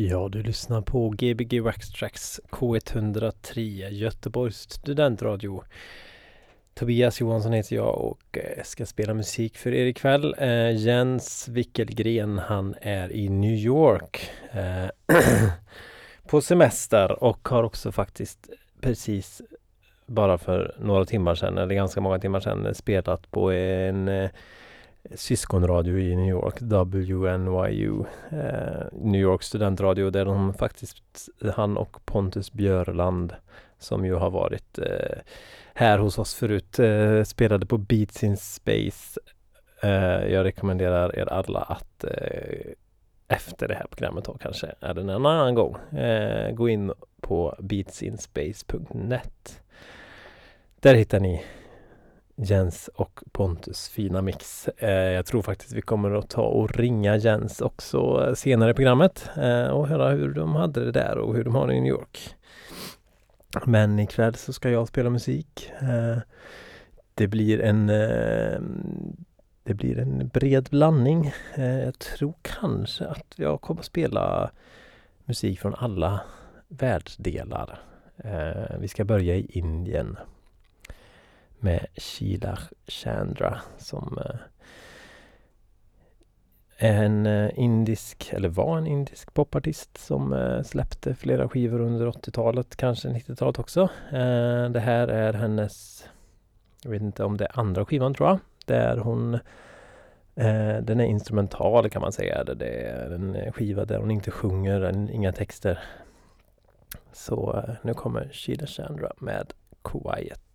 Ja, du lyssnar på Gbg Waxtracks K103 Göteborgs studentradio. Tobias Johansson heter jag och eh, ska spela musik för er ikväll. Eh, Jens Wickelgren, han är i New York eh, på semester och har också faktiskt precis bara för några timmar sedan, eller ganska många timmar sedan, spelat på en eh, syskonradio i New York, WNYU, eh, New York studentradio, där de faktiskt, han och Pontus Björland, som ju har varit eh, här hos oss förut, eh, spelade på Beats in Space. Eh, jag rekommenderar er alla att eh, efter det här programmet då kanske, eller en annan gång, eh, gå in på beatsinspace.net. Där hittar ni Jens och Pontus fina mix. Eh, jag tror faktiskt vi kommer att ta och ringa Jens också eh, senare i programmet eh, och höra hur de hade det där och hur de har det i New York. Men ikväll så ska jag spela musik. Eh, det blir en eh, det blir en bred blandning. Eh, jag tror kanske att jag kommer att spela musik från alla världsdelar. Eh, vi ska börja i Indien med Sheila Chandra som eh, är en eh, indisk, eller var en indisk popartist som eh, släppte flera skivor under 80-talet, kanske 90-talet också. Det här är hennes, jag vet inte om det är andra skivan tror jag, där hon den är instrumental kan man säga. Det är en skiva där hon inte sjunger, inga texter. Så nu kommer Sheila Chandra med Quiet.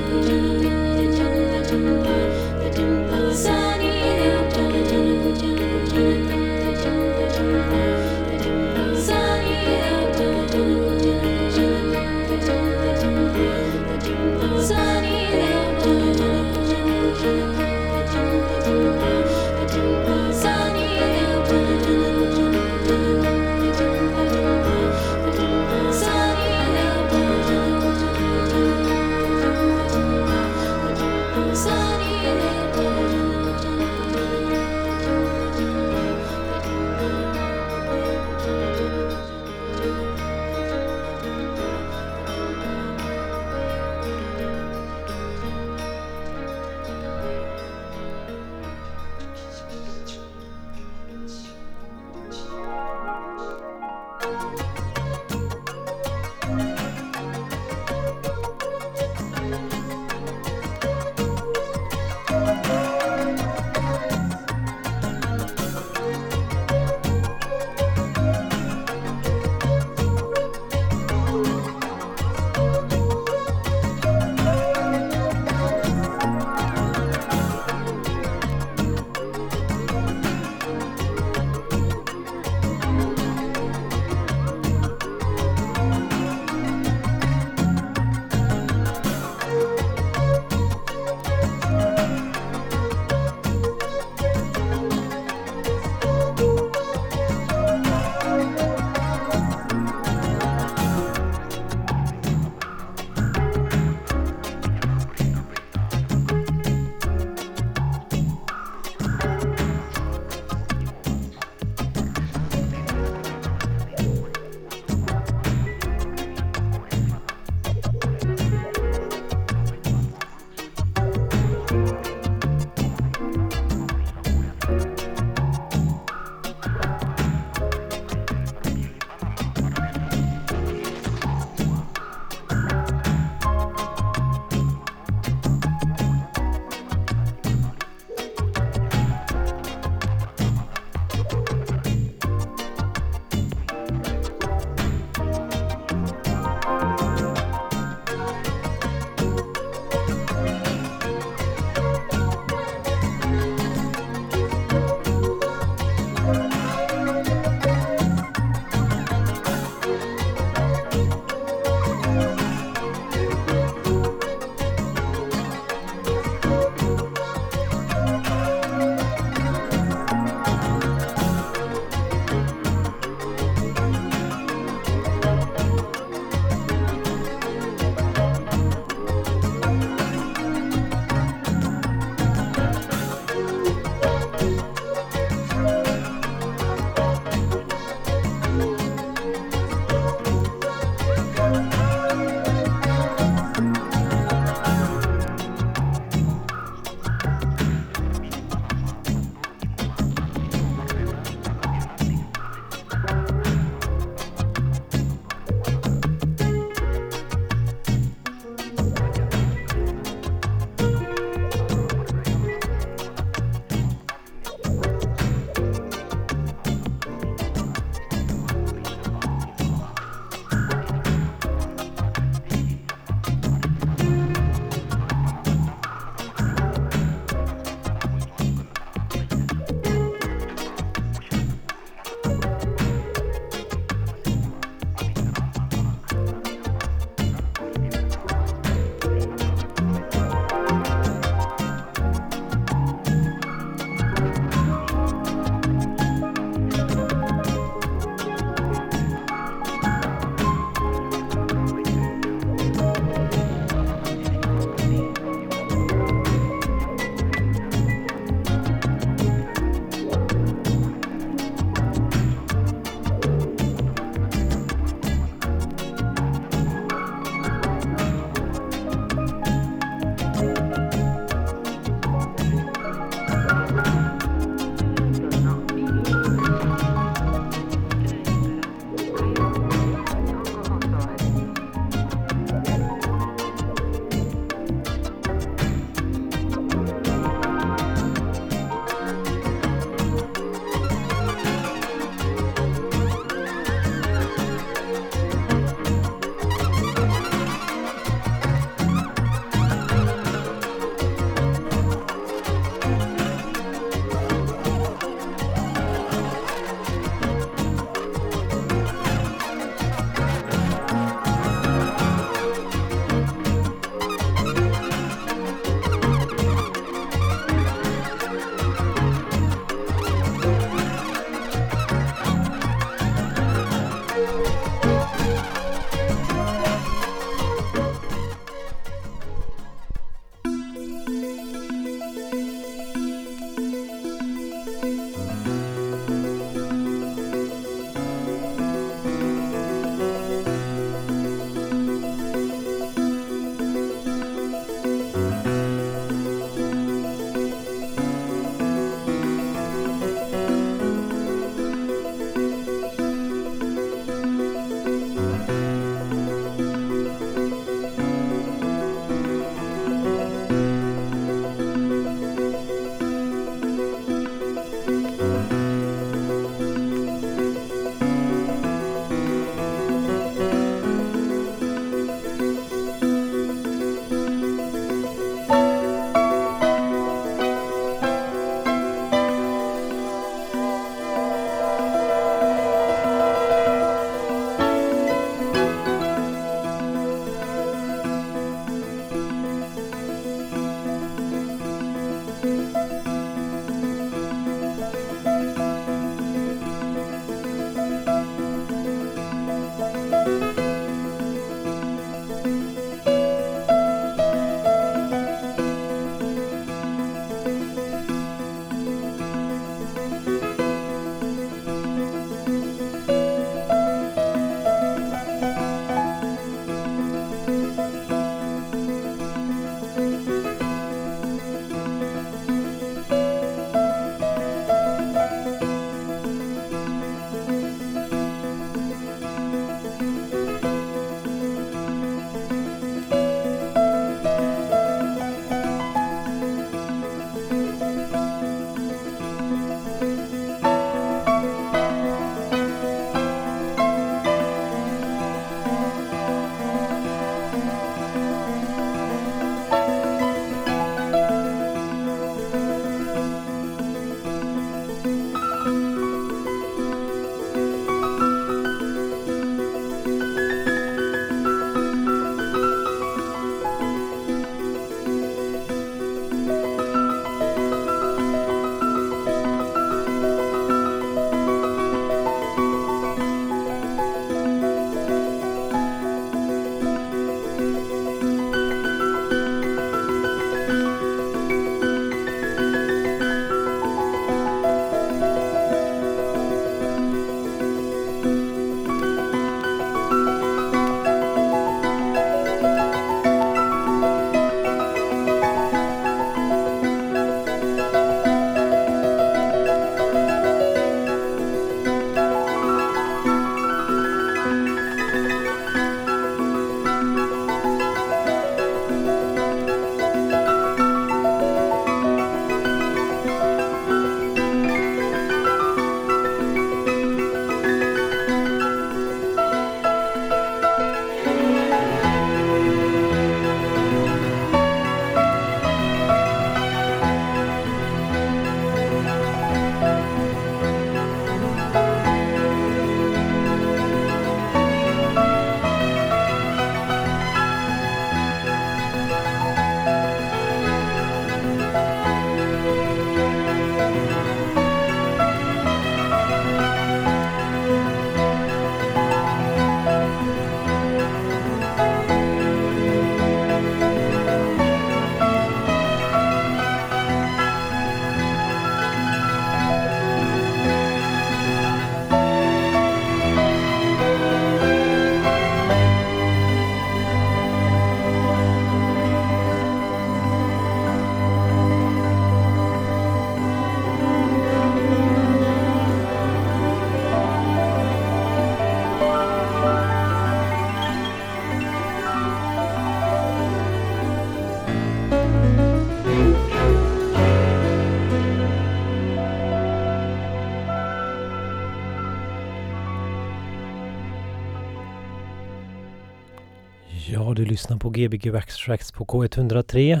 Lyssnar på Gbg Backtracks på K103.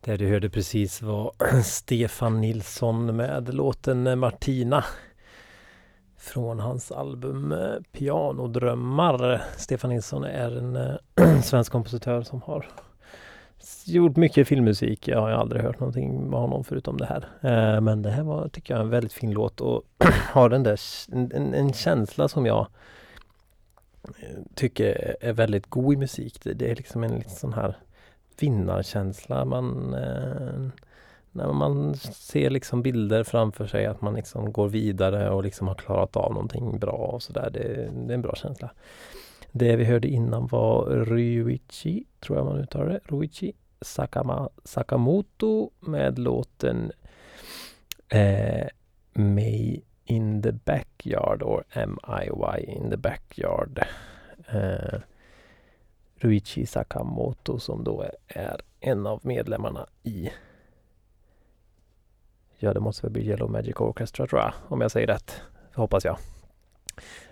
Det du hörde precis var Stefan Nilsson med låten Martina. Från hans album eh, Pianodrömmar. Stefan Nilsson är en eh, svensk kompositör som har gjort mycket filmmusik. Jag har aldrig hört någonting med honom förutom det här. Eh, men det här var, tycker jag, en väldigt fin låt och har den där en, en känsla som jag tycker är väldigt god i musik. Det, det är liksom en liten sån här vinnarkänsla. Man, eh, när man ser liksom bilder framför sig att man liksom går vidare och liksom har klarat av någonting bra och sådär. Det, det, är en bra känsla. Det vi hörde innan var Ryuichi, tror jag man uttalar det, Ryuichi Sakama, Sakamoto med låten eh, Mei in the backyard or MIY in the backyard. Eh, Ruichi Sakamoto som då är en av medlemmarna i Ja, det måste väl bli Yellow Magic Orchestra tror jag, om jag säger rätt. Hoppas jag.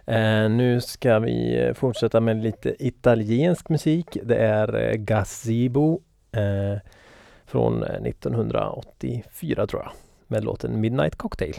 Eh, nu ska vi fortsätta med lite italiensk musik. Det är eh, Gazebo eh, från eh, 1984 tror jag, med låten Midnight Cocktail.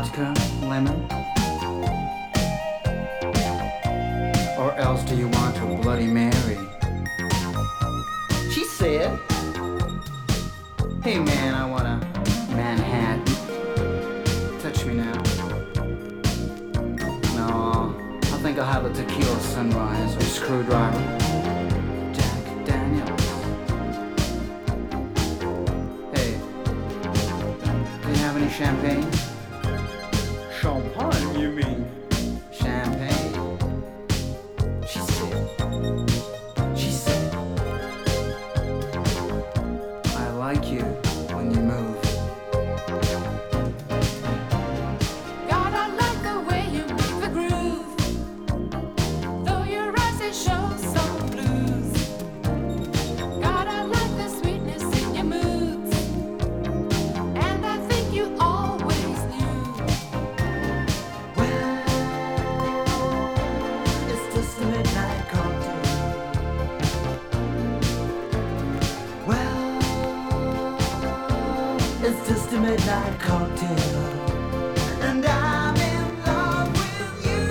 Vodka, Midnight cocktail. And I'm in love with you.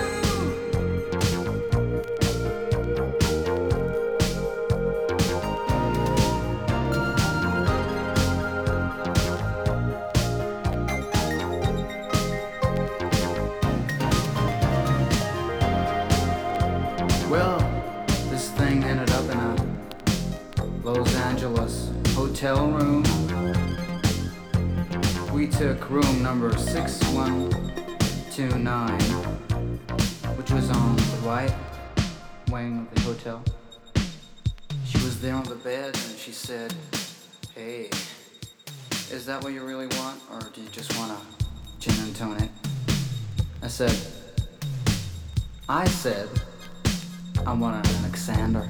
Well, this thing ended up in a Los Angeles hotel room. Took room number 6129, which was on the right wing of the hotel. She was there on the bed and she said, Hey, is that what you really want, or do you just want a gin and tonic? I said, I said, I want an Alexander.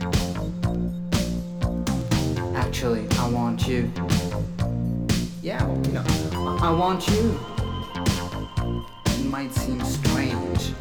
Actually, I want you. Yeah, well, you know, I, want you. It might seem strange,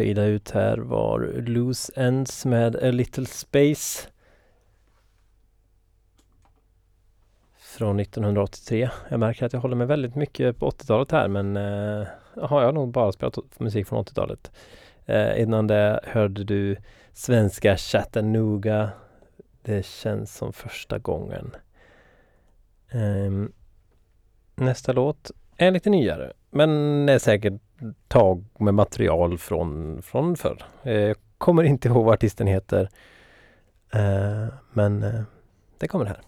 fejda ut här var Loose Ends med A Little Space. Från 1983. Jag märker att jag håller mig väldigt mycket på 80-talet här men eh, har jag nog bara spelat musik från 80-talet. Eh, innan det hörde du svenska Chattanooga. Det känns som första gången. Eh, nästa låt är lite nyare men är säkert tag med material från, från förr. Eh, jag kommer inte ihåg vad artisten heter. Eh, men eh, det kommer här.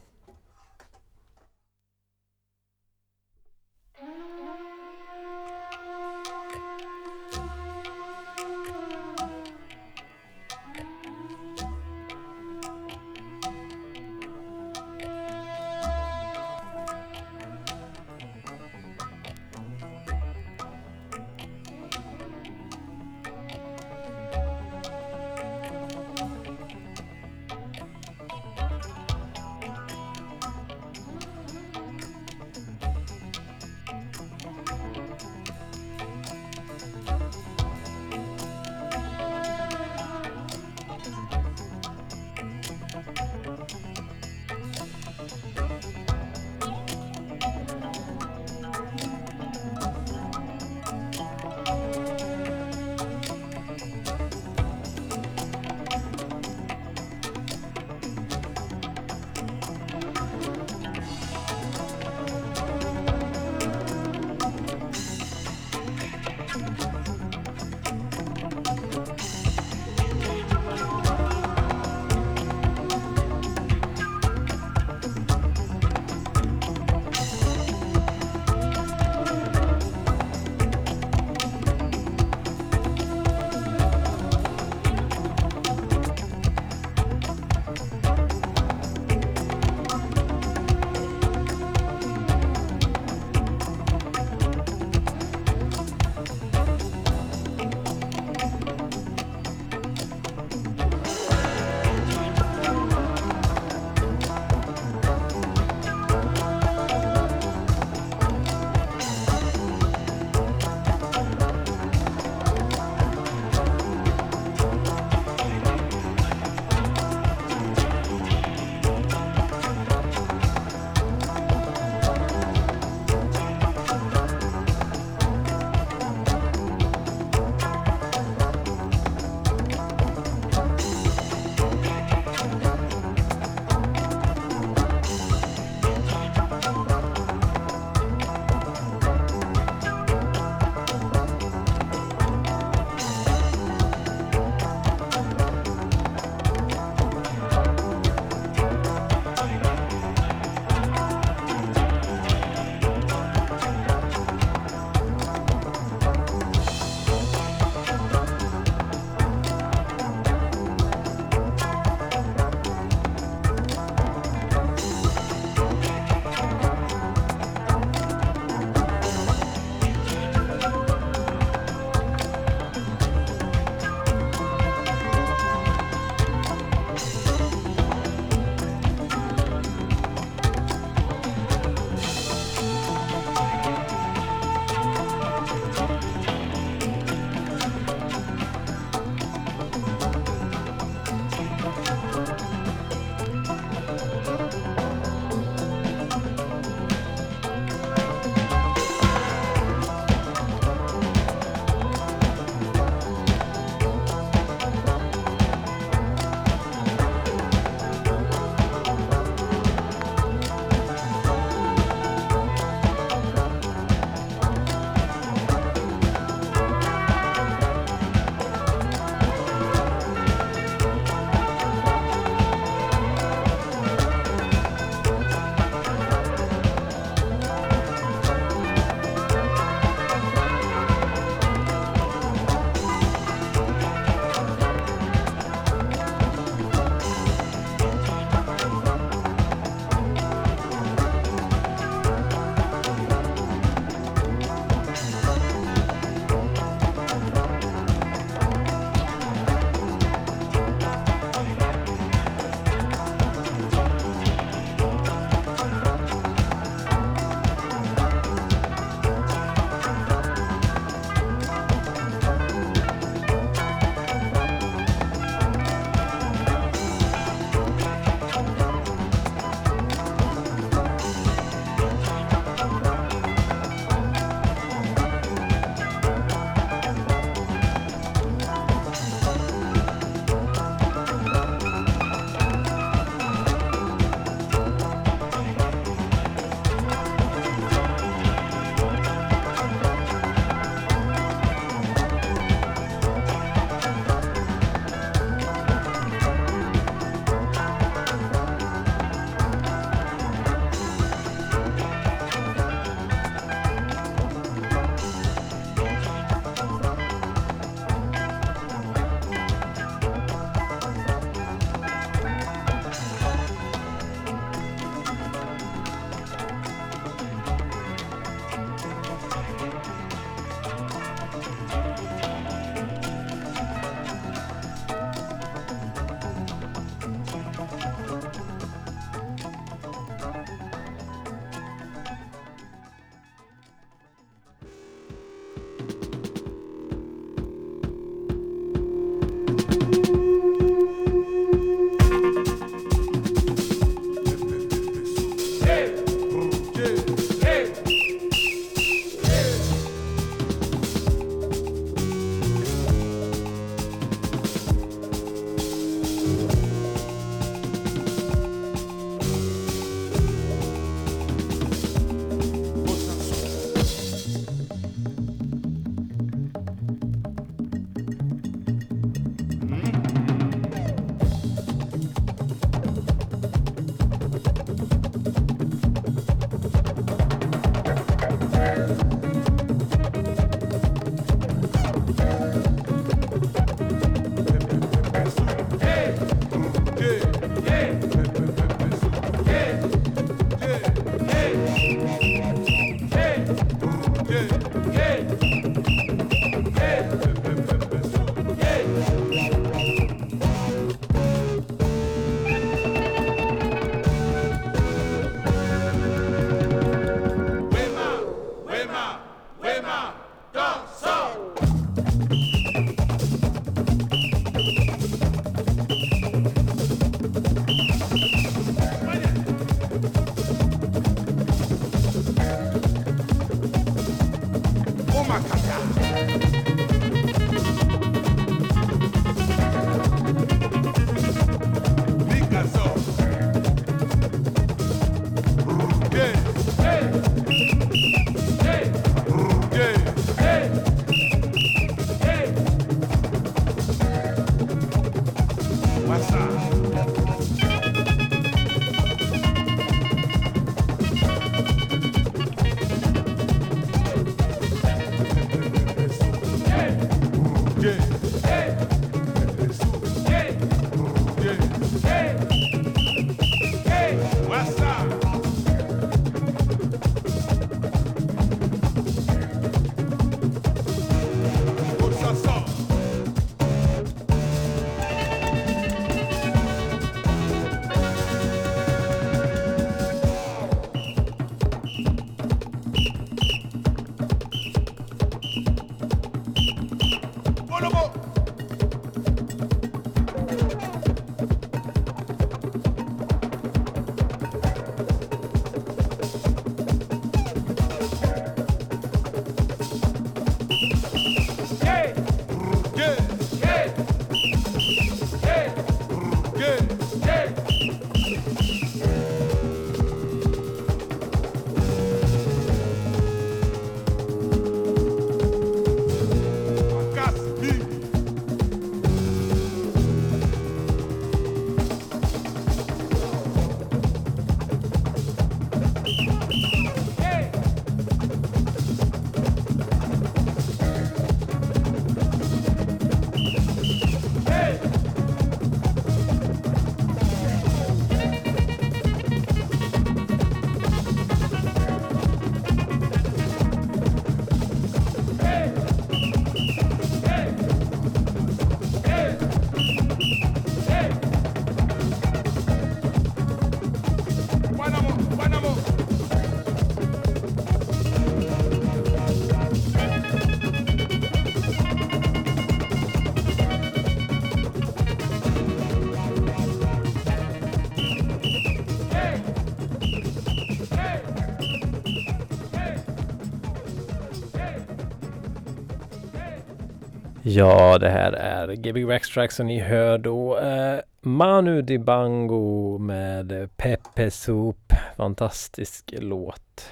Ja, det här är Gbg Waxtrax och ni hör då eh, Manu Dibango med Pepe Soup. Fantastisk låt.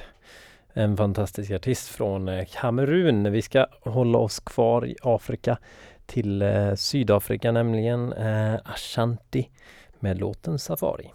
En fantastisk artist från eh, Kamerun. Vi ska hålla oss kvar i Afrika till eh, Sydafrika nämligen eh, Ashanti med låten Safari.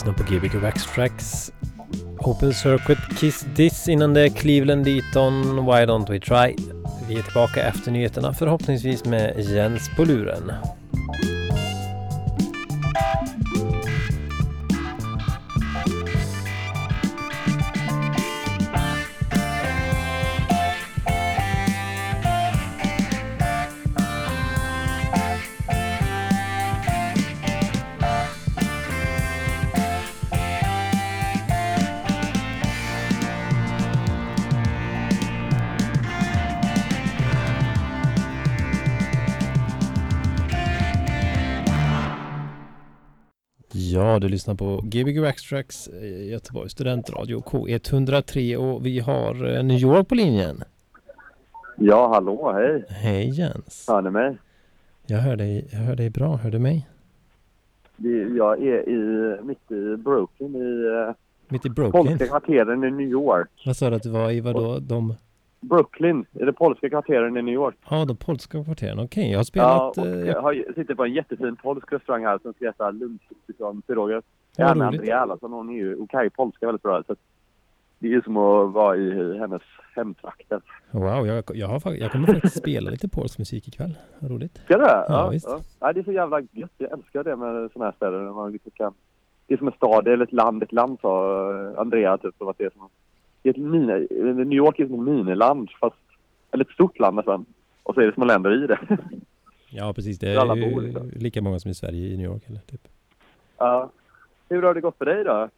Lyssnar på Gbg Wax Tracks Open Circuit Kiss This innan det är Cleveland Eton Why Don't We Try. Vi är tillbaka efter nyheterna förhoppningsvis med Jens på luren. Du lyssnar på Gbg Wax Tracks eh, Göteborgs studentradio K103 och vi har eh, New York på linjen. Ja, hallå, hej. Hej Jens! Hör ni mig? Jag hör dig, jag hör dig bra, hör du mig? Jag är i, mitt i Brooklyn i eh, Mitt i Brooklyn? polska kvarteren i New York. Vad sa du att du var i vadå? De, Brooklyn, i de polska kvarteren i New York. ja, de polska kvarteren. Okej, jag har Ja, spelat... och eh, jag har, sitter på en jättefin polsk restaurang här som ska heta Lunch från Pyroger. Ja, Anna roligt. Andrea Erlandsson, hon är ju, kan ju polska väldigt bra. Så det är ju som att vara i hennes hemtrakter. Wow, jag, jag, har, jag kommer faktiskt spela lite polsk musik ikväll. Roligt. Ska du det? Ja, visst. Ja, det är så jävla gött. Jag älskar det med sådana här städer. När man liksom kan... Det är som en stad eller ett land. Ett land sa Andrea typ. Som att det är som ett mini, New York är som ett miniland fast... Eller ett stort land nästan. Och så är det små länder i det. Ja, precis. Det är ju lika många som i Sverige i New York. Eller, typ. ja. Hur har det gått för dig då?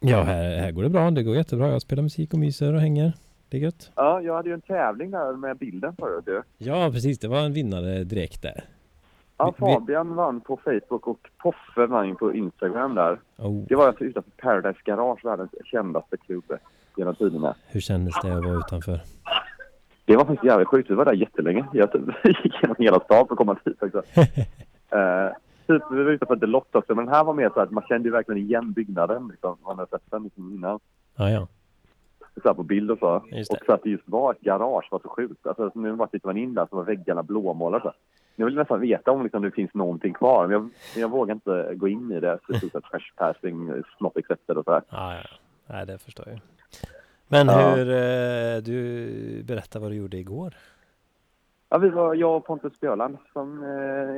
Ja, här, här går det bra. Det går jättebra. Jag spelar musik och myser och hänger. Det är gött. Ja, jag hade ju en tävling där med bilden förut. Ja, precis. Det var en vinnare direkt där. Ja, Fabian vann på Facebook och Poffe vann på Instagram där. Oh, Det var alltså utanför Paradise Garage, världens kändaste klubb genom tiderna. hur kändes det att vara utanför? Det var faktiskt jävligt sjukt. Vi var där jättelänge. Jag typ gick genom hela stan för att komma dit också. Eh, typ, vi var utanför Delott också, men den här var mer så att man kände verkligen igen byggnaden. Liksom. Man hade sett den liksom innan. Ja, ja. Så här på bild och så. Det. Och så att det just var ett garage var så sjukt. Alltså, nu var tittar man in där så var väggarna blåmålade. Jag vill nästan veta om liksom, det finns någonting kvar. Men jag, jag vågar inte gå in i det. Så det stod not accepted och så här. Ja, ja. Nej, det förstår jag. Men Ja. hur... Eh, du berättar vad du gjorde igår. Ja, vi var, jag och Pontus Björland som eh,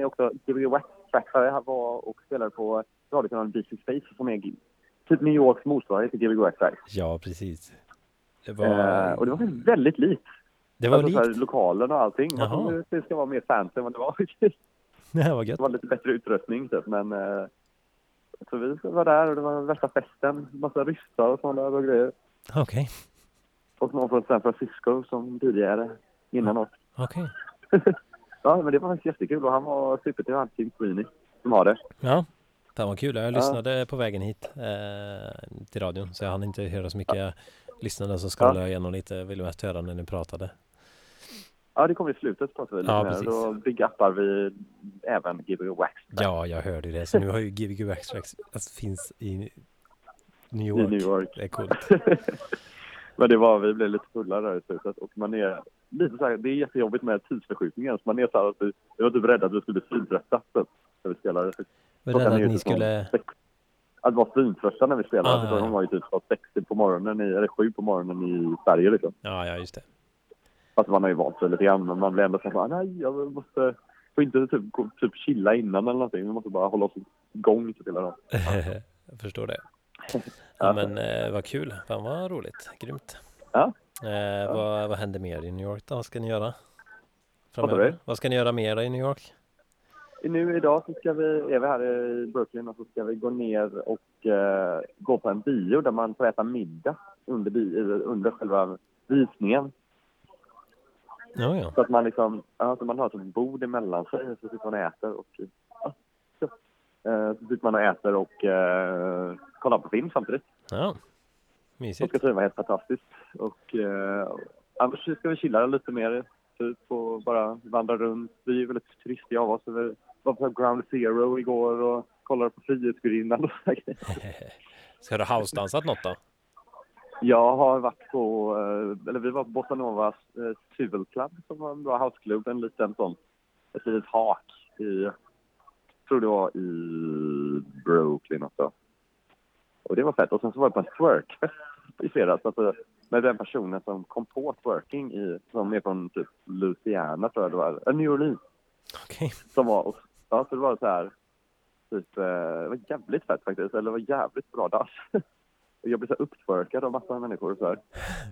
är också Gbg Wax trackare här var och spelade på radiokanalen DC Space som är typ New Yorks motsvarighet till Gbg Wax Track. Ja, precis. Det var, Eh, och det var väldigt likt. det var alltså, här, likt. lokalen och allting. Jaha. Det ska vara mer fancy än vad det var. Det var gött. Det var lite bättre utrustning typ, men eh, så vi var där och det var värsta festen. Massa ryssar och sådana och grejer. Okej. Och någon från San Francisco som tidigare innan oss. Okej. Ja, men det var faktiskt jättekul och han var supertrevlig, Tim Sweeney, som har det. Ja. Det var kul. Jag Ja. lyssnade på vägen hit eh, till radion. Så jag hann inte höra så mycket. Jag lyssnade så scrollade jag igenom lite. Ville mest höra när ni pratade. Ja, det kommer i slutet pratar vi Ja, mer. precis. Då big-uppar vi även Gbg Wax Ja, jag hörde det. Så nu har ju Gbg Wax alltså, finns i New i York. New York. Det är coolt. Men det var, vi blev lite fulla där i slutet och man är lite så här, det är jättejobbigt med tidsförskjutningen. Så man är så här att vi, vi var typ rädda att vi skulle bli svintrötta typ, när vi spelade. Var ju att ni typ skulle... sex- Att vara svintrötta när vi spelade. Ah, Ah, ja. De var ju typ från sex på morgonen, i, eller sju på morgonen i Sverige liksom. Ja, ja, just det. Fast man har ju vant sig lite grann, men man blir ändå så här, nej, jag måste, får inte typ, typ chilla innan eller någonting. Vi måste bara hålla oss igång typ hela dagen. jag förstår det. Ja, men eh, vad kul. Fan vad roligt. Grymt. Ja. Eh, vad, vad händer mer i New York då? Vad ska ni göra? Framöver? Vad ska ni göra mer i New York? Nu idag så ska vi, är vi här i Brooklyn och så ska vi gå ner och eh, gå på en bio där man får äta middag under, bi, under själva visningen. Ja, ja. Så att man liksom, ja, så man har ett bord emellan sig så sitter man och äter och ja, så. Eh, så sitter man och äter och eh, kollar på film samtidigt. Ja. Det Mysigt. ska vara helt fantastiskt. Och eh, annars ska vi chilla lite mer typ och bara vandra runt. Vi är väldigt turistiga av oss. Vi var på Ground Zero igår och kollade på Frihetsgudinnan och så. Ska du house-dansat något då? Jag har varit på, eh, eller vi var på Bossa eh, Civil Club som var en bra houseklubb, en liten sån, ett litet hak i, tror det var i Brooklyn också. Och det var fett. Och sen så var jag på en twerkfest i fredags, alltså med den personen som kom på twerking i, som är från typ Louisiana tror jag det var, äh, New Orleans. Okej. Som var, och, ja så det var så här, typ, eh, det var jävligt fett faktiskt, eller det var jävligt bra dans. Jag blev så upptwerkad av massa människor så här.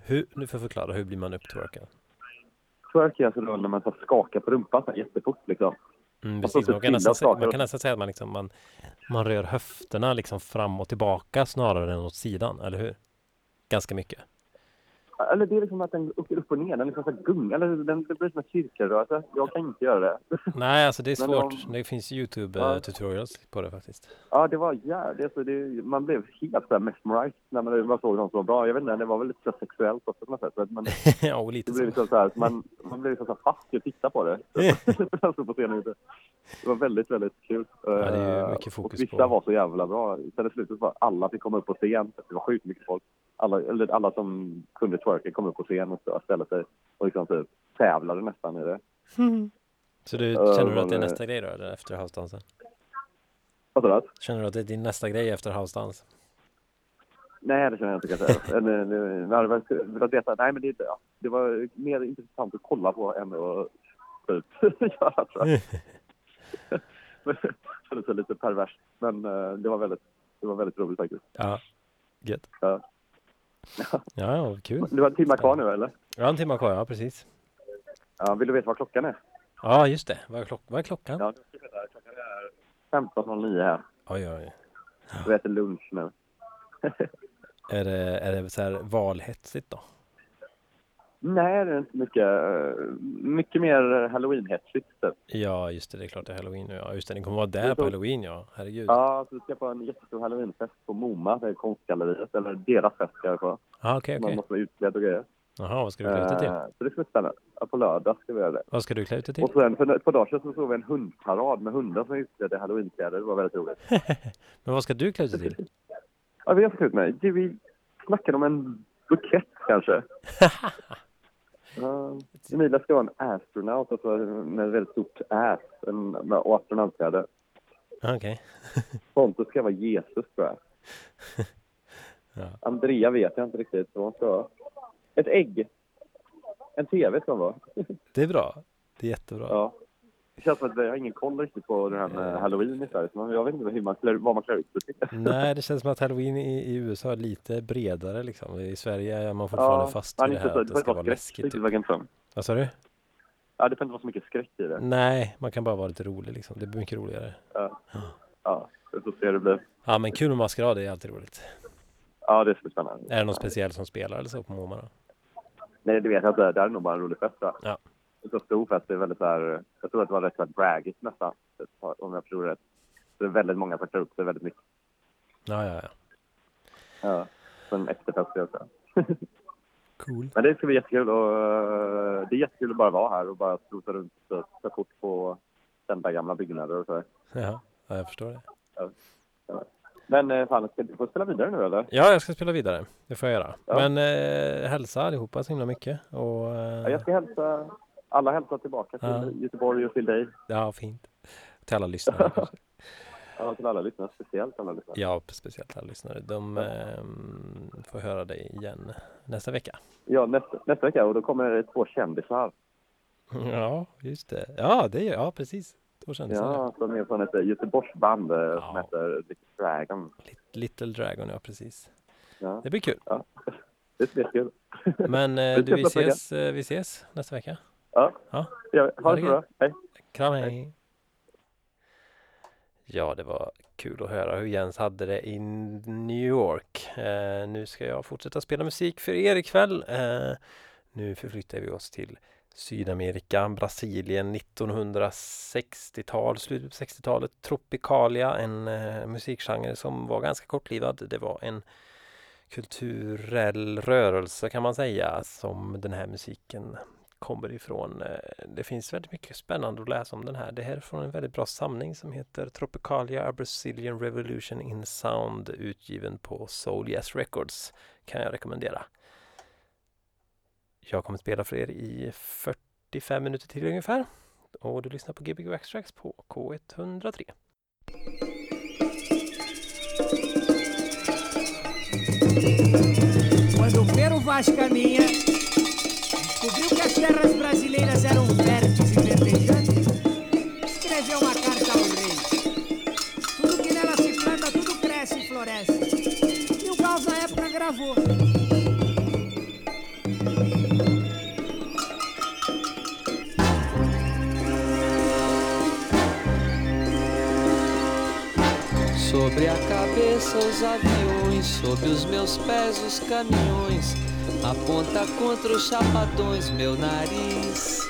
Hur, nu får jag förklara, hur blir man upptwerkad? Twerk är alltså då när man så skakar på rumpan så här jättefort liksom. Mm, precis, man kan, nästan, säga- man kan nästan säga att man, liksom, man, man rör höfterna liksom fram och tillbaka snarare än åt sidan, eller hur? Ganska mycket. Eller det är liksom att den åker upp och ner, den liksom så gungar, eller den, det blir som en cirkelrörelse. Jag kan inte göra det. Nej, alltså det är svårt. om- Det finns Ja. YouTube-tutorials på det faktiskt. Ja, det var jävligt, alltså det, man blev helt så här mesmerized när man, man såg dem så bra. Jag vet inte, det var väl lite sexuellt också på något sätt. Men ja, och lite det blev liksom så här, man, man blev liksom så fast i att titta på det. alltså på scenen. Det var väldigt, väldigt kul. det är Eh, mycket fokus och vissa på- var så jävla bra. Sen i slutet var alla fick komma upp på scen. Det var sjukt mycket folk. Alla, eller alla som kunde twerka kom upp på scen och ställde sig och liksom typ tävlade nästan i det. Så du, känner du att det är men, nästa grej då, eller efter housedansen? Vad sa du? Känner du att det är din nästa grej efter housedans? Nej, det känner jag inte kanske. Väl velat veta. Nej, men det, ja, det var mer intressant att kolla på än att typ göra tror jag. Det kändes lite perverst, men eh, det var väldigt, det var väldigt roligt faktiskt. Ja, gött. Ja. Ja, ja, kul. Du har en timme kvar nu eller? Jag har en timme kvar, ja precis. Ja, vill du veta vad klockan är? Ja, just det. Vad är, klock vad är klockan? Ja, klockan är 15.09 här. Oj, oj. Vi äter lunch nu. Är det, är det så här valhetsigt då? Nej, det är inte mycket. eh, Mycket mer halloween-hetsigt. Ja, just det. Det är klart det är halloween nu. Ja, just det. Ni kommer vara där är på halloween, ja. Herregud. Ja, så vi ska på en jättestor halloweenfest på MoMA, det är konstgalleriet. Eller deras fest ska jag på. Ja, okej, Man okej. måste vara utklädd och grejer. Jaha, vad ska du klä ut dig till? Eh, Så det ska bli spännande. Ja, på lördag ska vi göra det. Vad ska du klä ut dig till? Och sen för ett par dagar sedan så såg vi en hundparad med hundar som är utklädda i halloweenkläder. Det var väldigt roligt. Men vad ska du klä ut dig till? Ja, vi har fått ut mig. Vi snackade om en bukett kanske. Ja, Emilia ska vara en astronaut, alltså med ett väldigt stort ass en, med, och astronautkläder. Okej. Pontus ska vara Jesus tror jag. Ja. Andrea vet jag inte riktigt vad hon ska vara. Ett ägg. En TV ska hon vara. Det är bra. Det är jättebra. Ja. Det känns som att vi har ingen koll riktigt på det här med halloween i Sverige. så Jag vet inte hur man klär, vad man klär ut sig till. Nej, det känns som att halloween i, i USA är lite bredare liksom. I Sverige är man fortfarande fast man vid är det här så, att det ska vara skräck läskigt. Typ. Vad sa du? Ja, det får inte vara så mycket skräck i det. Nej, man kan bara vara lite rolig liksom. Det blir mycket roligare. Ja, vi får se hur det blir. Ja, men kul med maskerad är alltid roligt. Ja, det bli spännande. Är det någon speciell som spelar eller så på MoMA då? Nej, det vet jag inte. Det är nog bara en rolig fest. Ja. Så stor fest. Det är väldigt så här, jag tror att det var rätt så här dragigt nästan. Om jag förstod rätt. Det är väldigt många som klär upp sig väldigt mycket. Ja, ja, ja. Ja. Så en efterfest också. Cool. Men det ska bli jättekul och eh, det är jättekul att bara vara här och bara strota runt och ta kort på kända gamla byggnader och så. Ja, ja jag förstår det. Men eh, fan, ska du få spela vidare nu eller? Ja, jag ska spela vidare. Det får jag göra. Ja. Men eh, hälsa allihopa så himla mycket. Och, Ja, eh, jag ska hälsa, alla hälsa tillbaka till Ja. Göteborg och till dig. ja, fint. Till alla lyssnare kanske. Ja, till alla lyssnare, speciellt alla lyssnare. Ja, speciellt alla lyssnare. De eh, får höra dig igen nästa vecka. Ja, nästa, nästa vecka och då kommer det två kändisar. Ja, just det. Ja, det är ja, precis. Två kändisar. Ja, som är från ett eh, Göteborgsband eh, Ja. som heter Little Dragon. Lit- Little Dragon, ja precis. Ja, Det blir kul. det är kul. Men eh, du, vi ses, vi ses nästa vecka. Ja, Ja. ja ha det så bra. Hej. Kram hej! Ja, det var kul att höra hur Jens hade det i New York. Eh, nu ska jag fortsätta spela musik för er ikväll. Eh, nu förflyttar vi oss till Sydamerika, Brasilien 1960-tal, slutet på 60-talet. Tropicalia, en eh, musikgenre som var ganska kortlivad. Det var en kulturell rörelse kan man säga som den här musiken kommer ifrån. Eh, det finns väldigt mycket spännande att läsa om den här. Det här är från en väldigt bra samling som heter Tropicalia A Brazilian Revolution in Sound utgiven på Soul Yes Records. Kan jag rekommendera. Jag kommer spela för er i 45 minuter till ungefär. Och du lyssnar på Gbg Extracts på K103. Quando Pero Vaz caminha, descobriu que as terras brasileiras eram férteis e verdejantes, escreveu uma carta ao rei. Tudo que nela se planta, tudo cresce e floresce. E o Gauss na época gravou. Sobre a cabeça os aviões, sob os meus pés os caminhões. Aponta contra os chapadões meu nariz.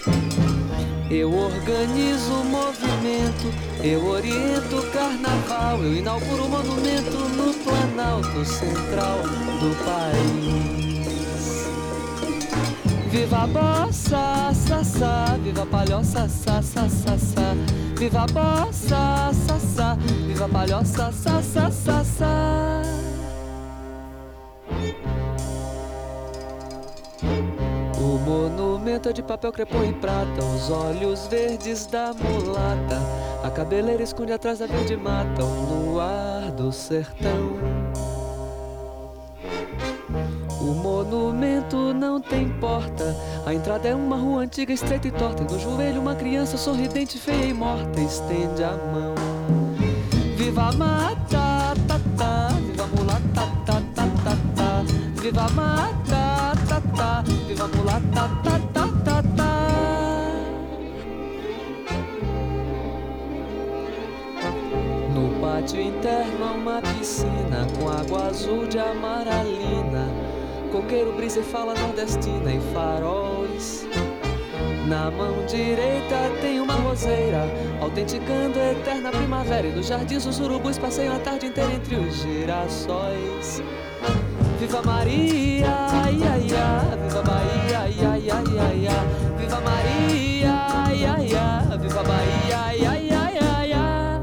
Eu organizo o movimento, eu oriento o carnaval, eu inauguro o monumento no Planalto Central do país. Viva a bossa, sa, sa, viva a palhoça, sa, sa, sa, sa. Viva a bossa, sa, sa, viva a palhoça, sa, sa, monumento de papel crepom e prata, os olhos verdes da mulata. A cabeleira esconde atrás da verde mata, o luar do sertão. O monumento não tem porta. A entrada é uma rua antiga, estreita e torta. E no joelho, uma criança sorridente, feia e morta, estende a mão. Viva a mata, ta, ta, viva a mulata, ta, ta, ta, ta. Viva a mata, viva mulata, ta, ta, ta, ta. No pátio interno há uma piscina com água azul de amaralina. Coqueiro brisa e fala nordestina e faróis. Na mão direita tem uma roseira, autenticando a eterna primavera. E nos jardins os urubus passeiam a tarde inteira entre os girassóis. Viva Maria, ia, ia, viva Bahia, ia, ia, ia, ia. Viva Maria, ia, ia, viva Bahia, ia, ia, ia, ia.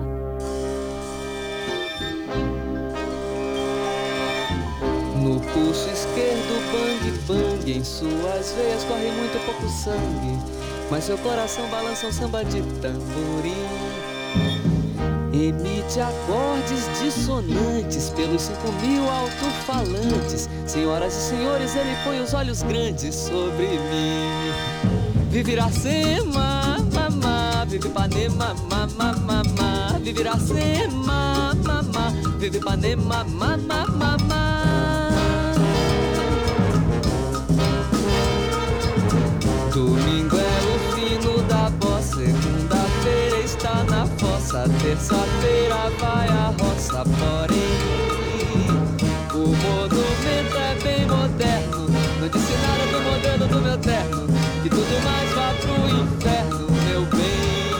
No pulso esquerdo, bang bang, em suas veias corre muito pouco sangue, mas seu coração balança um samba de tamborim. Emite acordes dissonantes pelos cinco mil alto-falantes. Senhoras e senhores, ele põe os olhos grandes sobre mim. Vive Iracema, mamá, vive Ipanema, mamá, mamá. Vive Iracema, mamá, vive Ipanema, mamá, mamá. Terça-feira vai a roça, porém o monumento é bem moderno, não disse nada do modelo do meu terno, que tudo mais vá pro inferno, meu bem,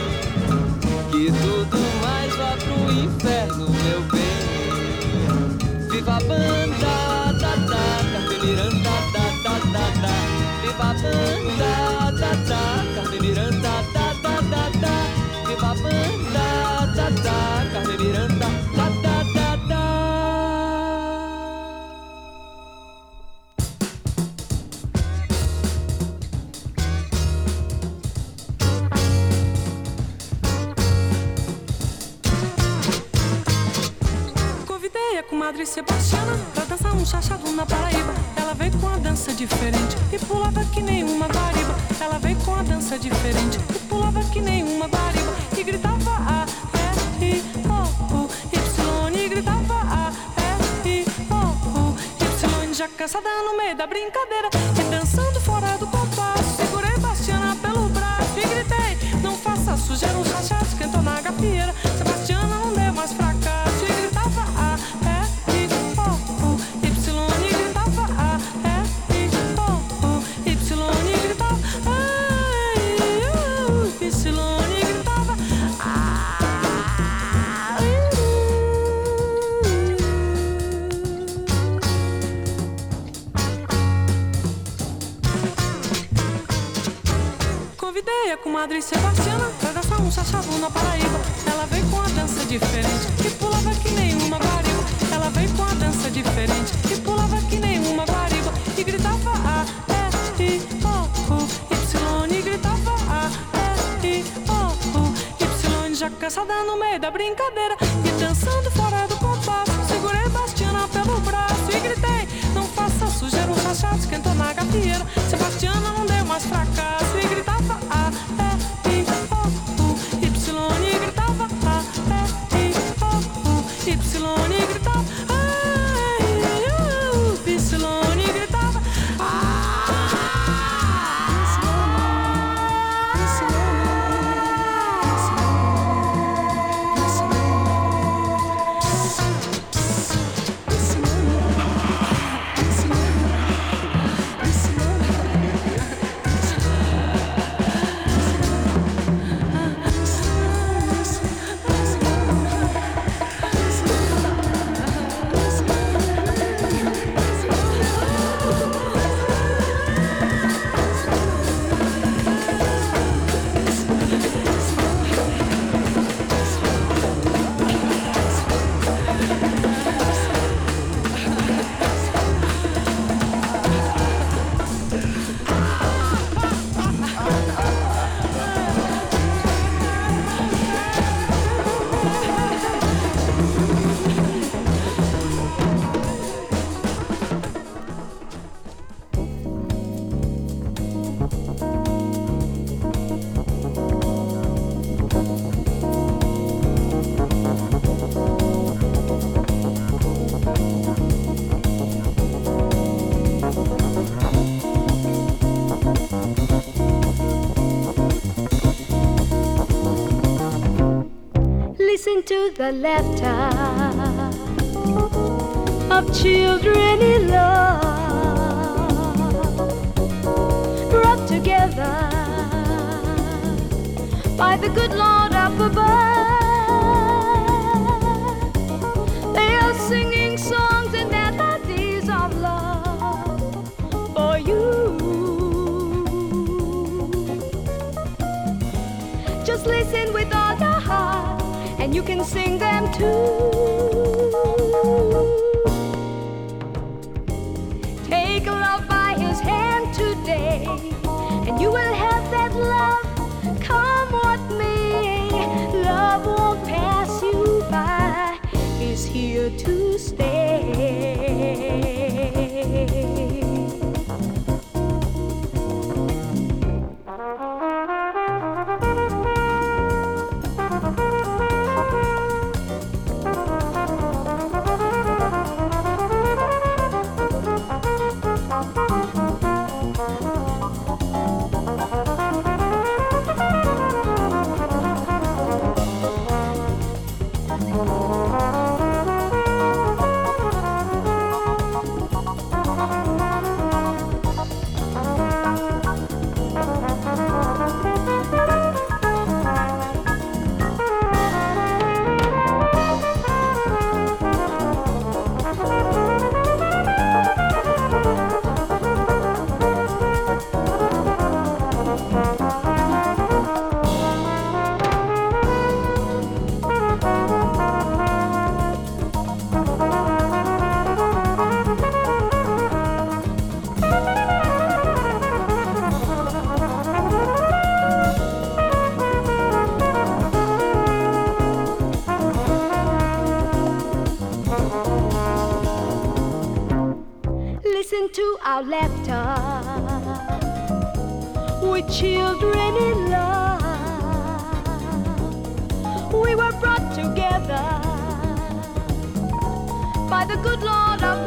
que tudo mais vá pro inferno, meu bem. Viva a banda, da da, Carmen Miranda, da da da da. Viva a banda, da da, Carmen Miranda, da da da da. Viva a banda, comadre Sebastiana pra dançar um chachado na Paraíba. Ela veio com a dança diferente e pulava que nem uma guariba. Ela veio com a dança diferente e pulava que nem uma guariba. E gritava A, I, O, U, Y. E gritava A, I, O, U, Y. Já cansada no meio da brincadeira e dançando fora do compasso. Segurei Bastiana pelo braço e gritei: Não faça sujeira, um chachado esquentou na gafieira. Sebastiana não deu mais fracasso e a comadre Sebastiana pra dançar um chachado na Paraíba. Ela veio com a dança diferente e pulava que nem uma guariba. Ela veio com a dança diferente e pulava que nem uma guariba. E gritava A, E, I, O, U, Y. E gritava A, E, I, O, U, Y. Já cansada no meio da brincadeira e dançando fora do compasso. Segurei Bastiana pelo braço e gritei: Não faça sujeira, o chachado esquentou na gafieira. Sebastiana não deu mais fracasso to the laughter of children in love, brought together by the good Lord can sing them too. Our laughter with children in love. We were brought together by the good Lord up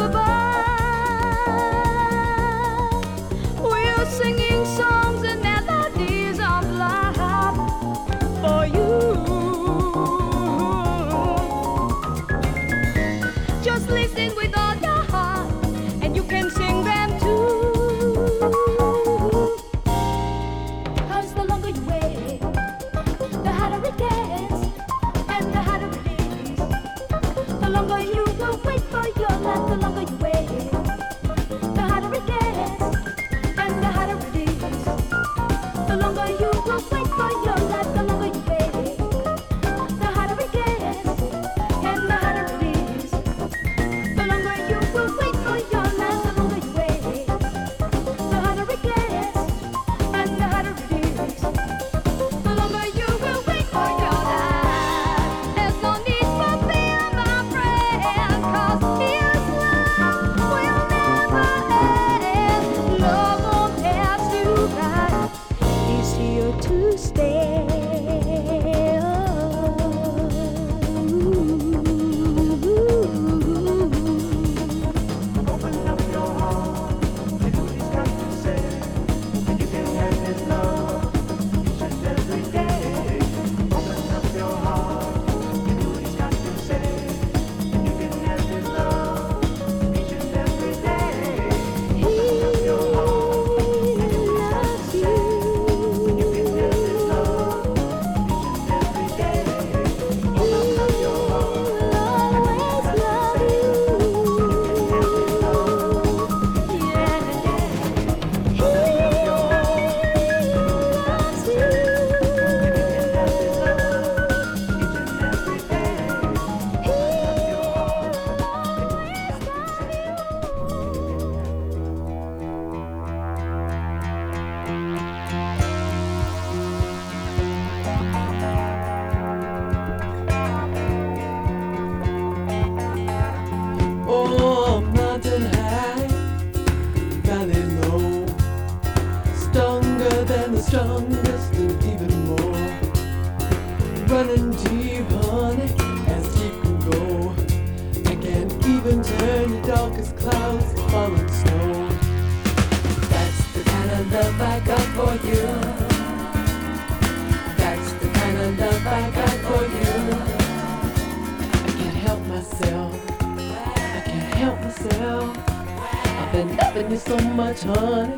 time.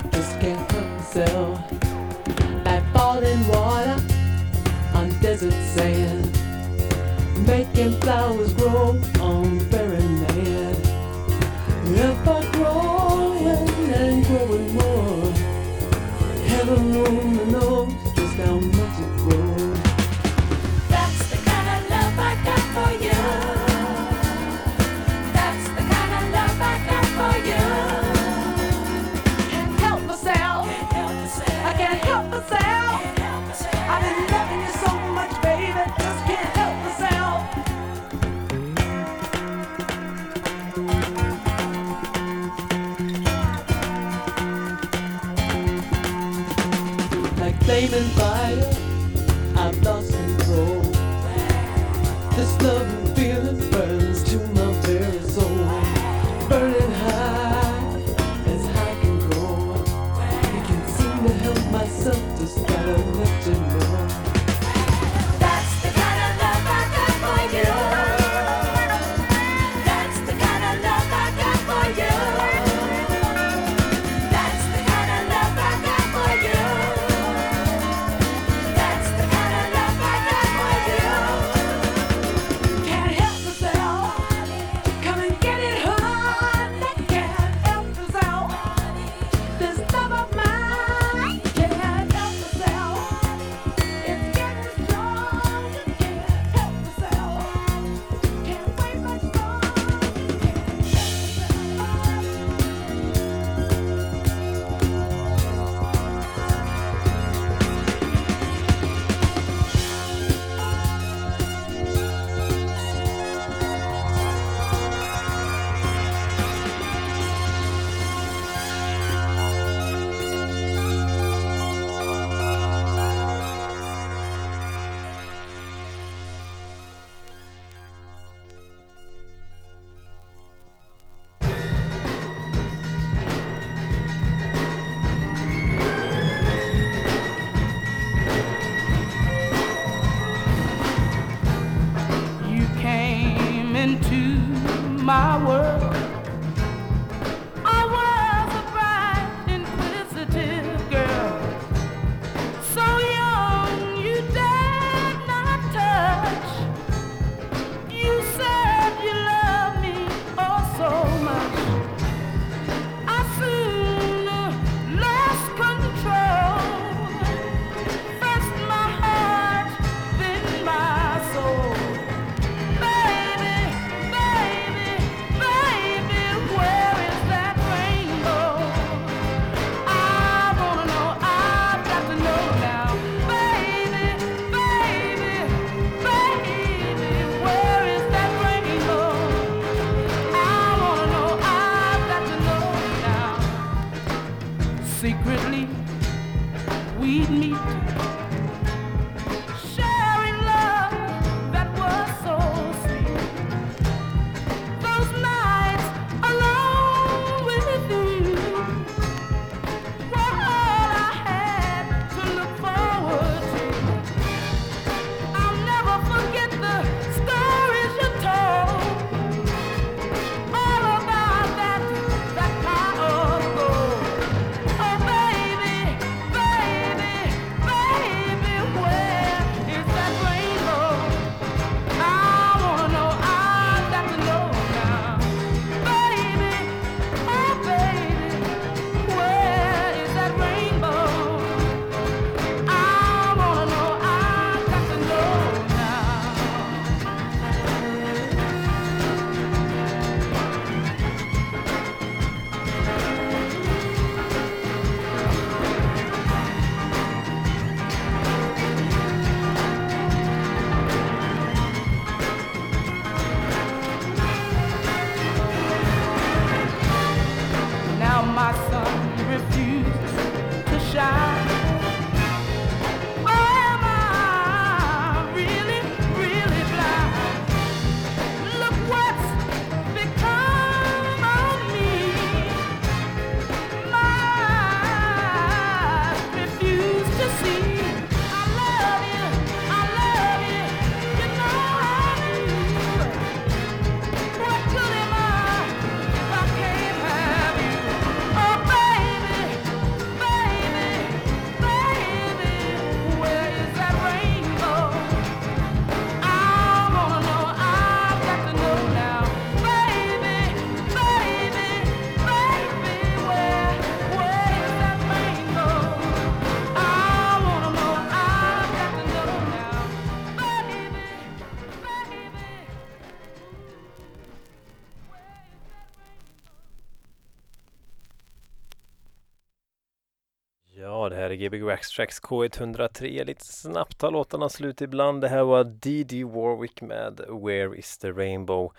Gbg Wax Tracks K103. Lite snabbt tar låtarna slut ibland. Det här var D.D. Warwick med Where is the Rainbow.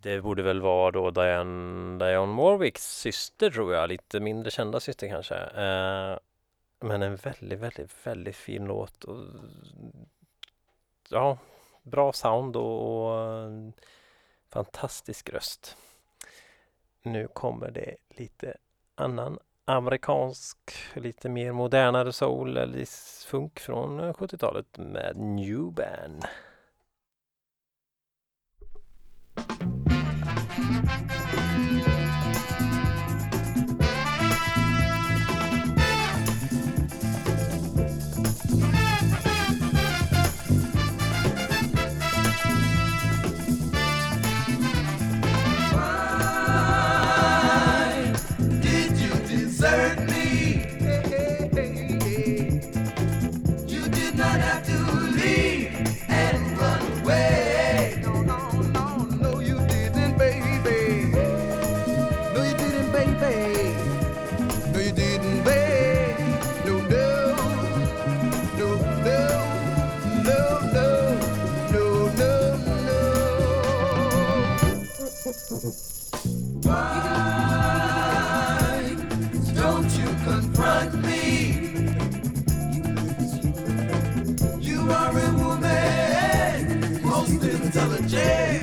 Det borde väl vara då Diane, Diane Warwicks syster tror jag. Lite mindre kända syster kanske. Eh, men en väldigt, väldigt, väldigt fin låt. Och, ja, bra sound och, och fantastisk röst. Nu kommer det lite annan amerikansk, lite mer modernare soul eller funk från eh, 70-talet med New Band. Why don't you confront me? You are a woman, most intelligent.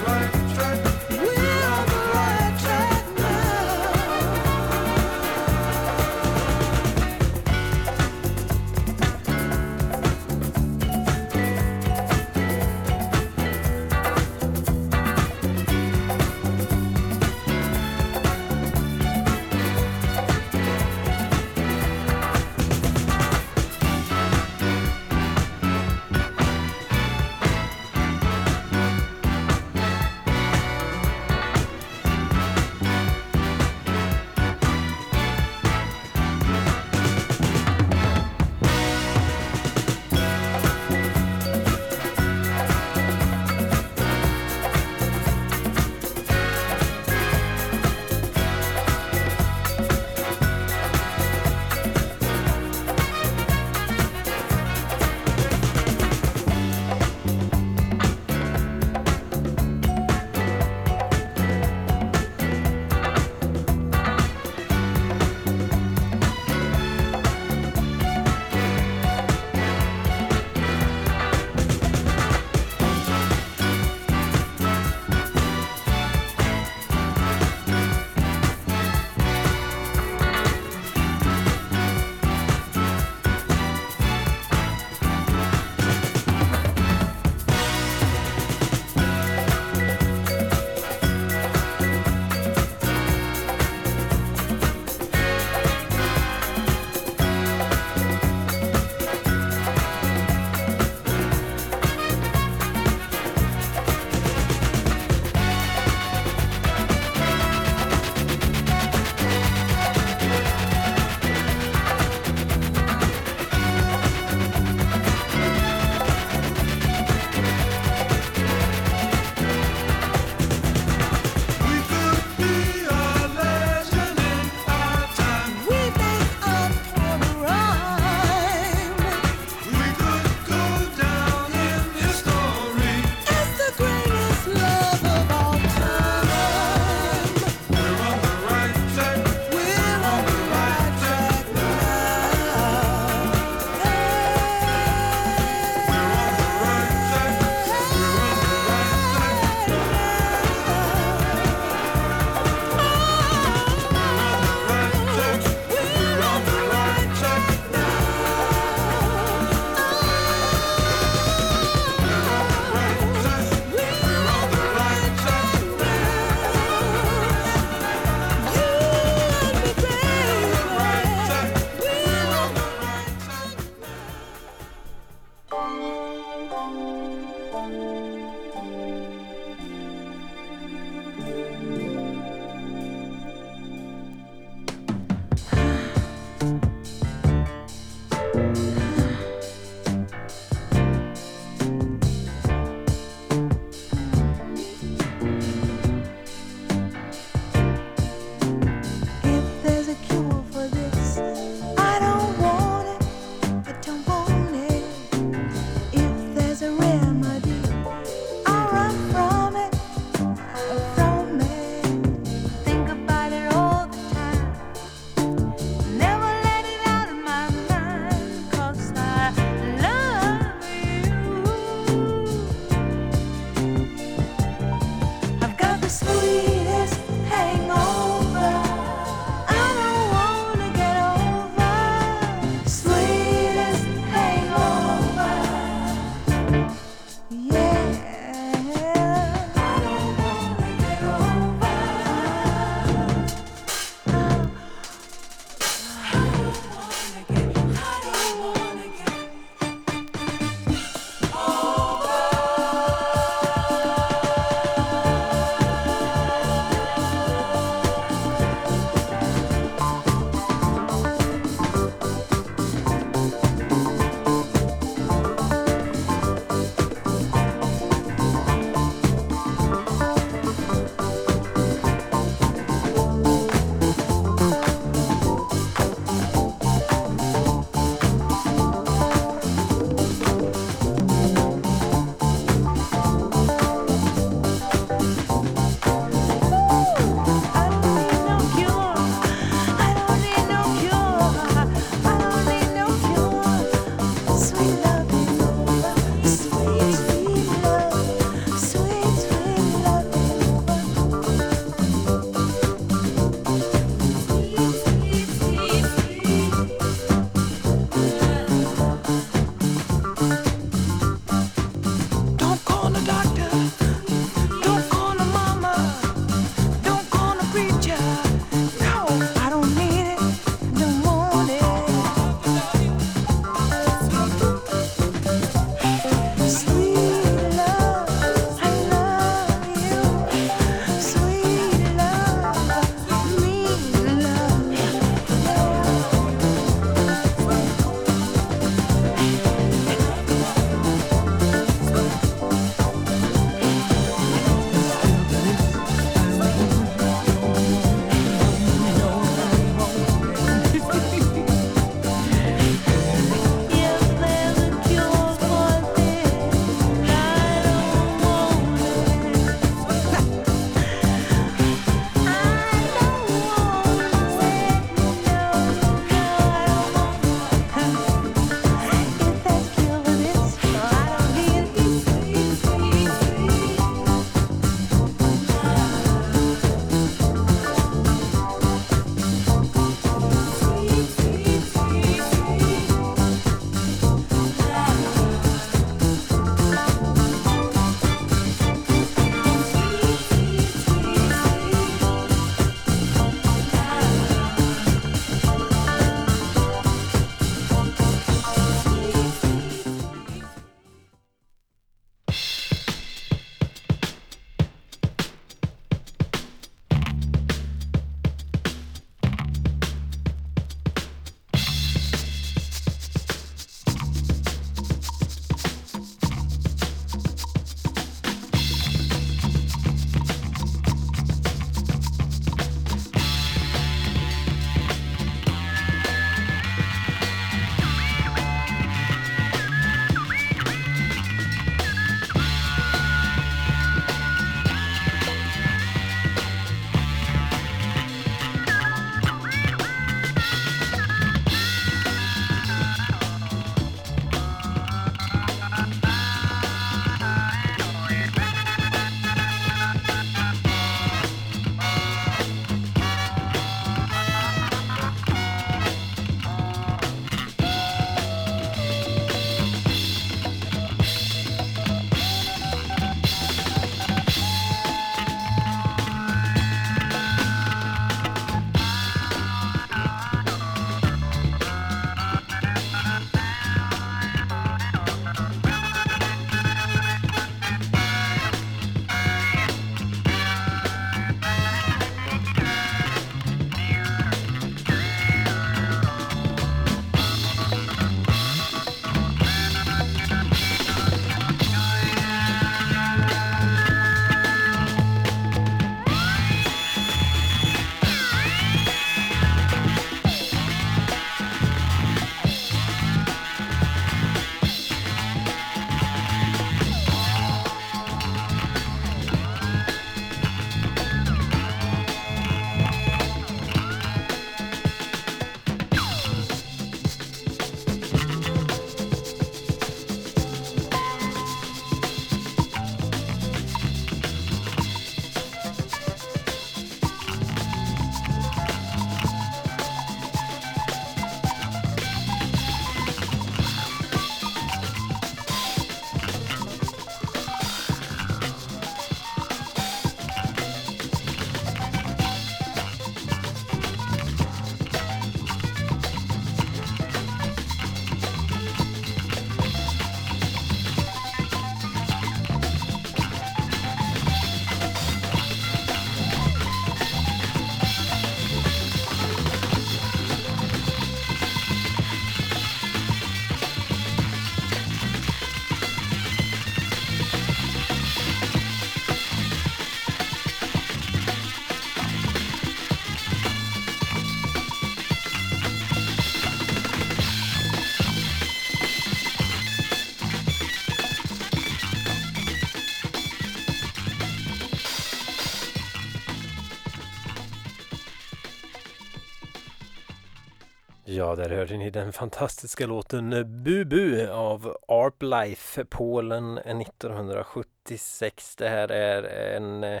Ja, där hörde ni den fantastiska låten Bubu av Arp Life, Polen 1976. Det här är en eh,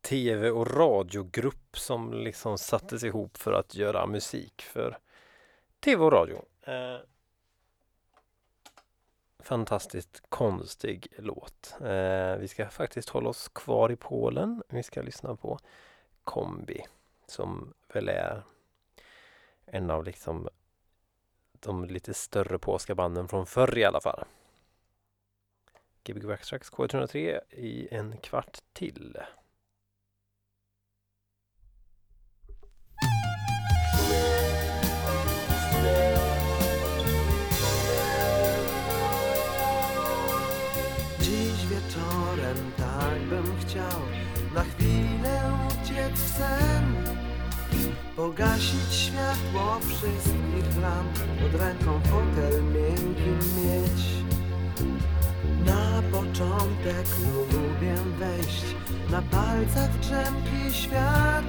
tv och radiogrupp som liksom sattes ihop för att göra musik för tv och radio. Eh, fantastiskt konstig låt. Eh, vi ska faktiskt hålla oss kvar i Polen. Vi ska lyssna på Kombi som väl är en av liksom de lite större polska banden från förr i alla fall. Gbg Waxtrax K103 i en kvart till. Pogasić światło wszystkich lamp Pod ręką fotel miękki mieć. Na początek lubię wejść. Na palcach drzemki świat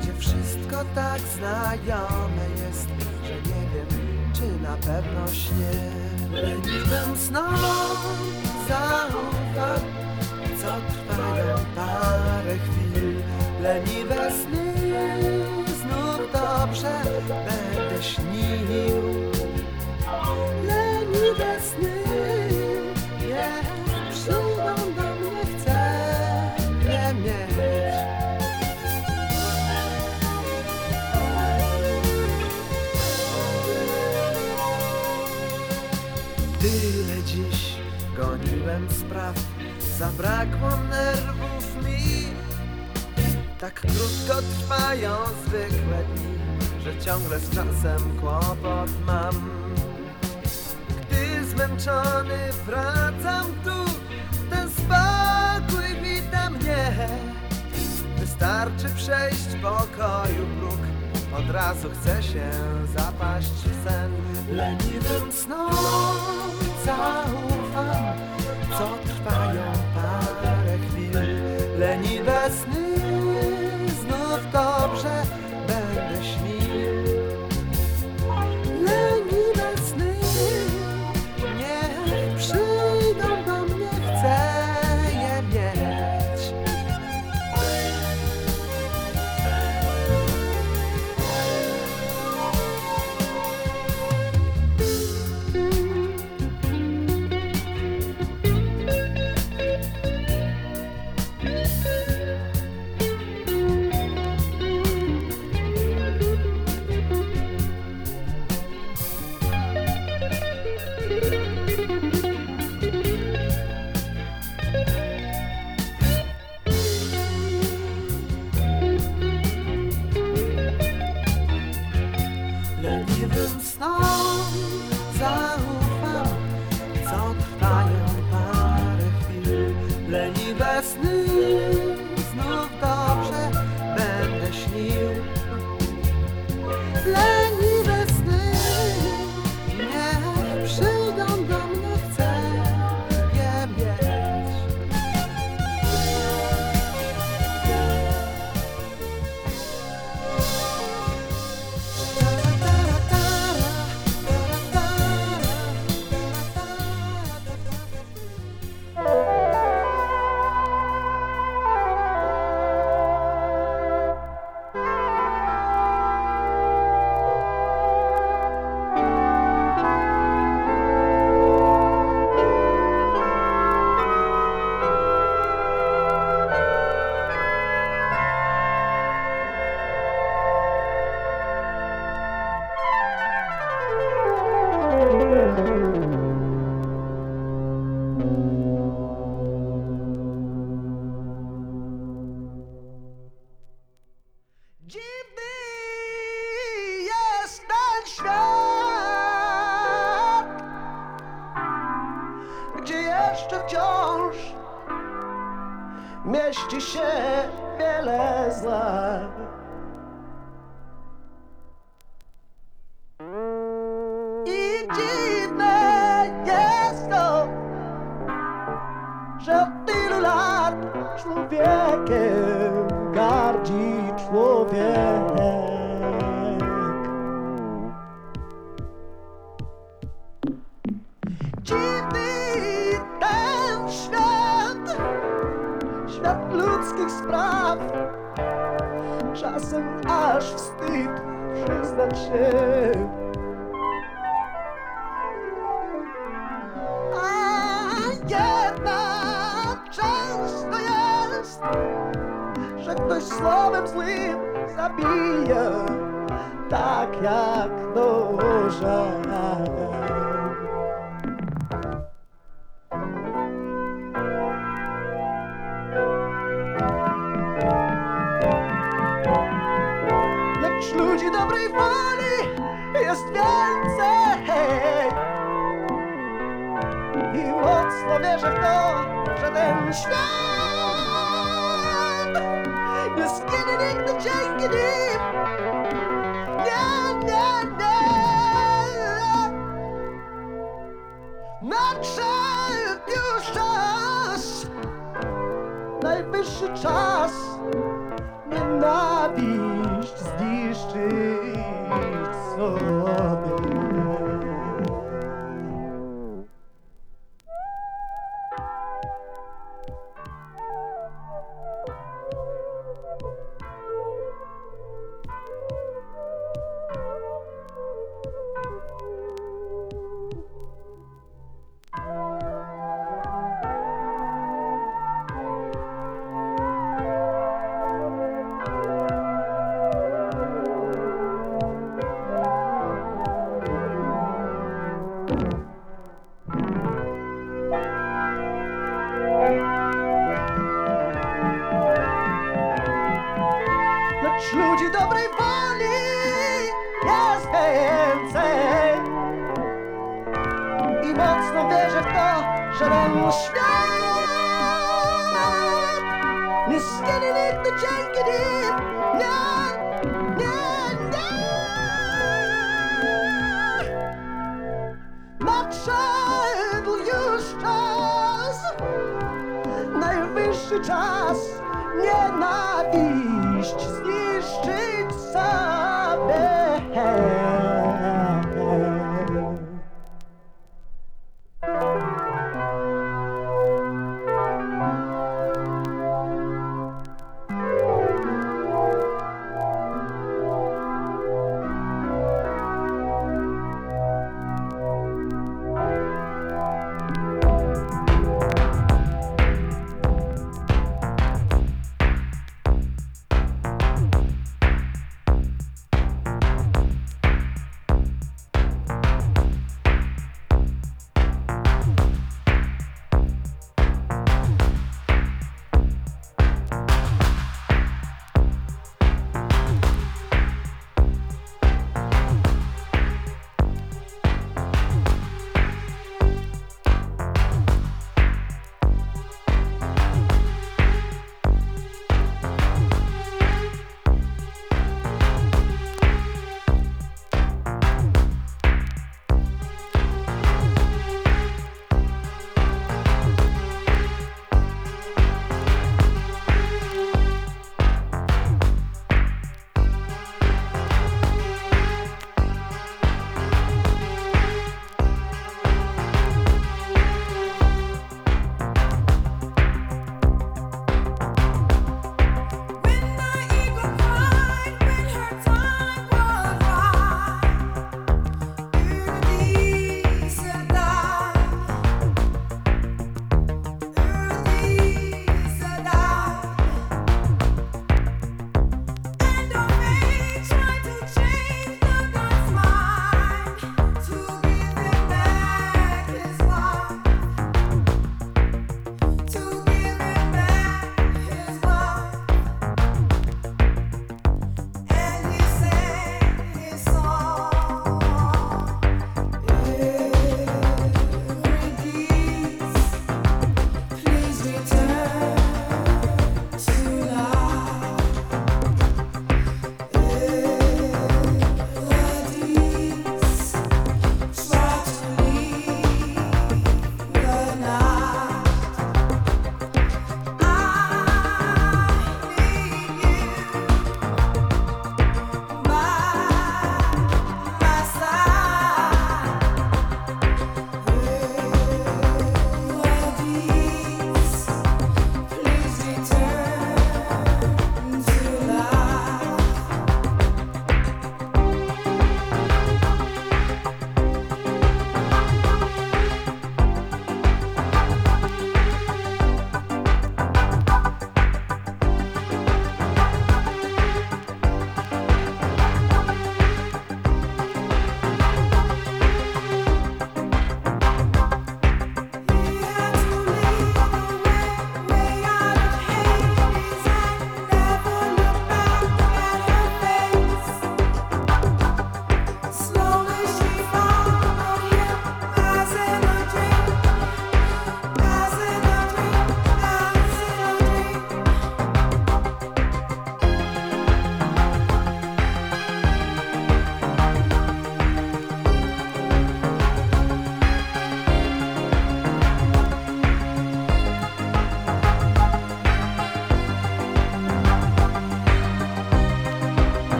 Gdzie wszystko tak znajome jest Że nie wiem czy na pewno śnie Leniwym snom zaufam Co trwają parę chwil. Leniwe sny dobrze będę śnił. Leniwe sny niech przyjdą do mnie Chcę je mieć. Tyle dziś goniłem spraw Zabrakło nerwów mi. Tak krótko trwają zwykłe dni Że ciągle z czasem kłopot mam. Gdy zmęczony wracam tu Ten spokój wita mnie. Wystarczy przejść pokoju próg Od razu chce się zapaść w sen. Leniwym snom zaufam Co trwają parę chwil. Leniwe sny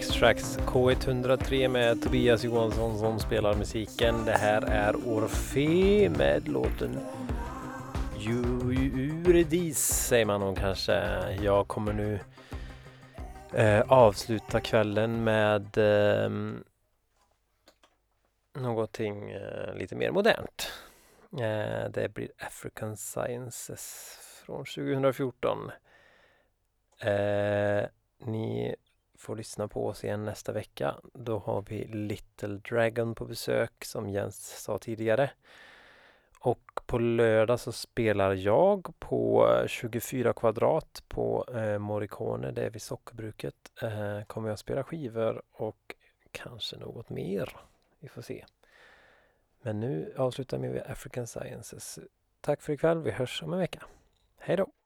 Gbg Wax Tracks K103 med Tobias Johansson som spelar musiken. Det här är Orfe med låten Eurydice säger man nog kanske. Jag kommer nu eh, avsluta kvällen med eh, någonting eh, lite mer modernt. Eh, det blir African Sciences från 2014. Eh, ni får lyssna på oss igen nästa vecka. Då har vi Little Dragon på besök som Jens sa tidigare. Och på lördag så spelar jag på eh, 24 kvadrat på eh, Morricone, det är vid sockerbruket. Eh, kommer jag spela skivor och kanske något mer. Vi får se. Men nu avslutar vi med African Sciences. Tack för ikväll. Vi hörs om en vecka. Hej då!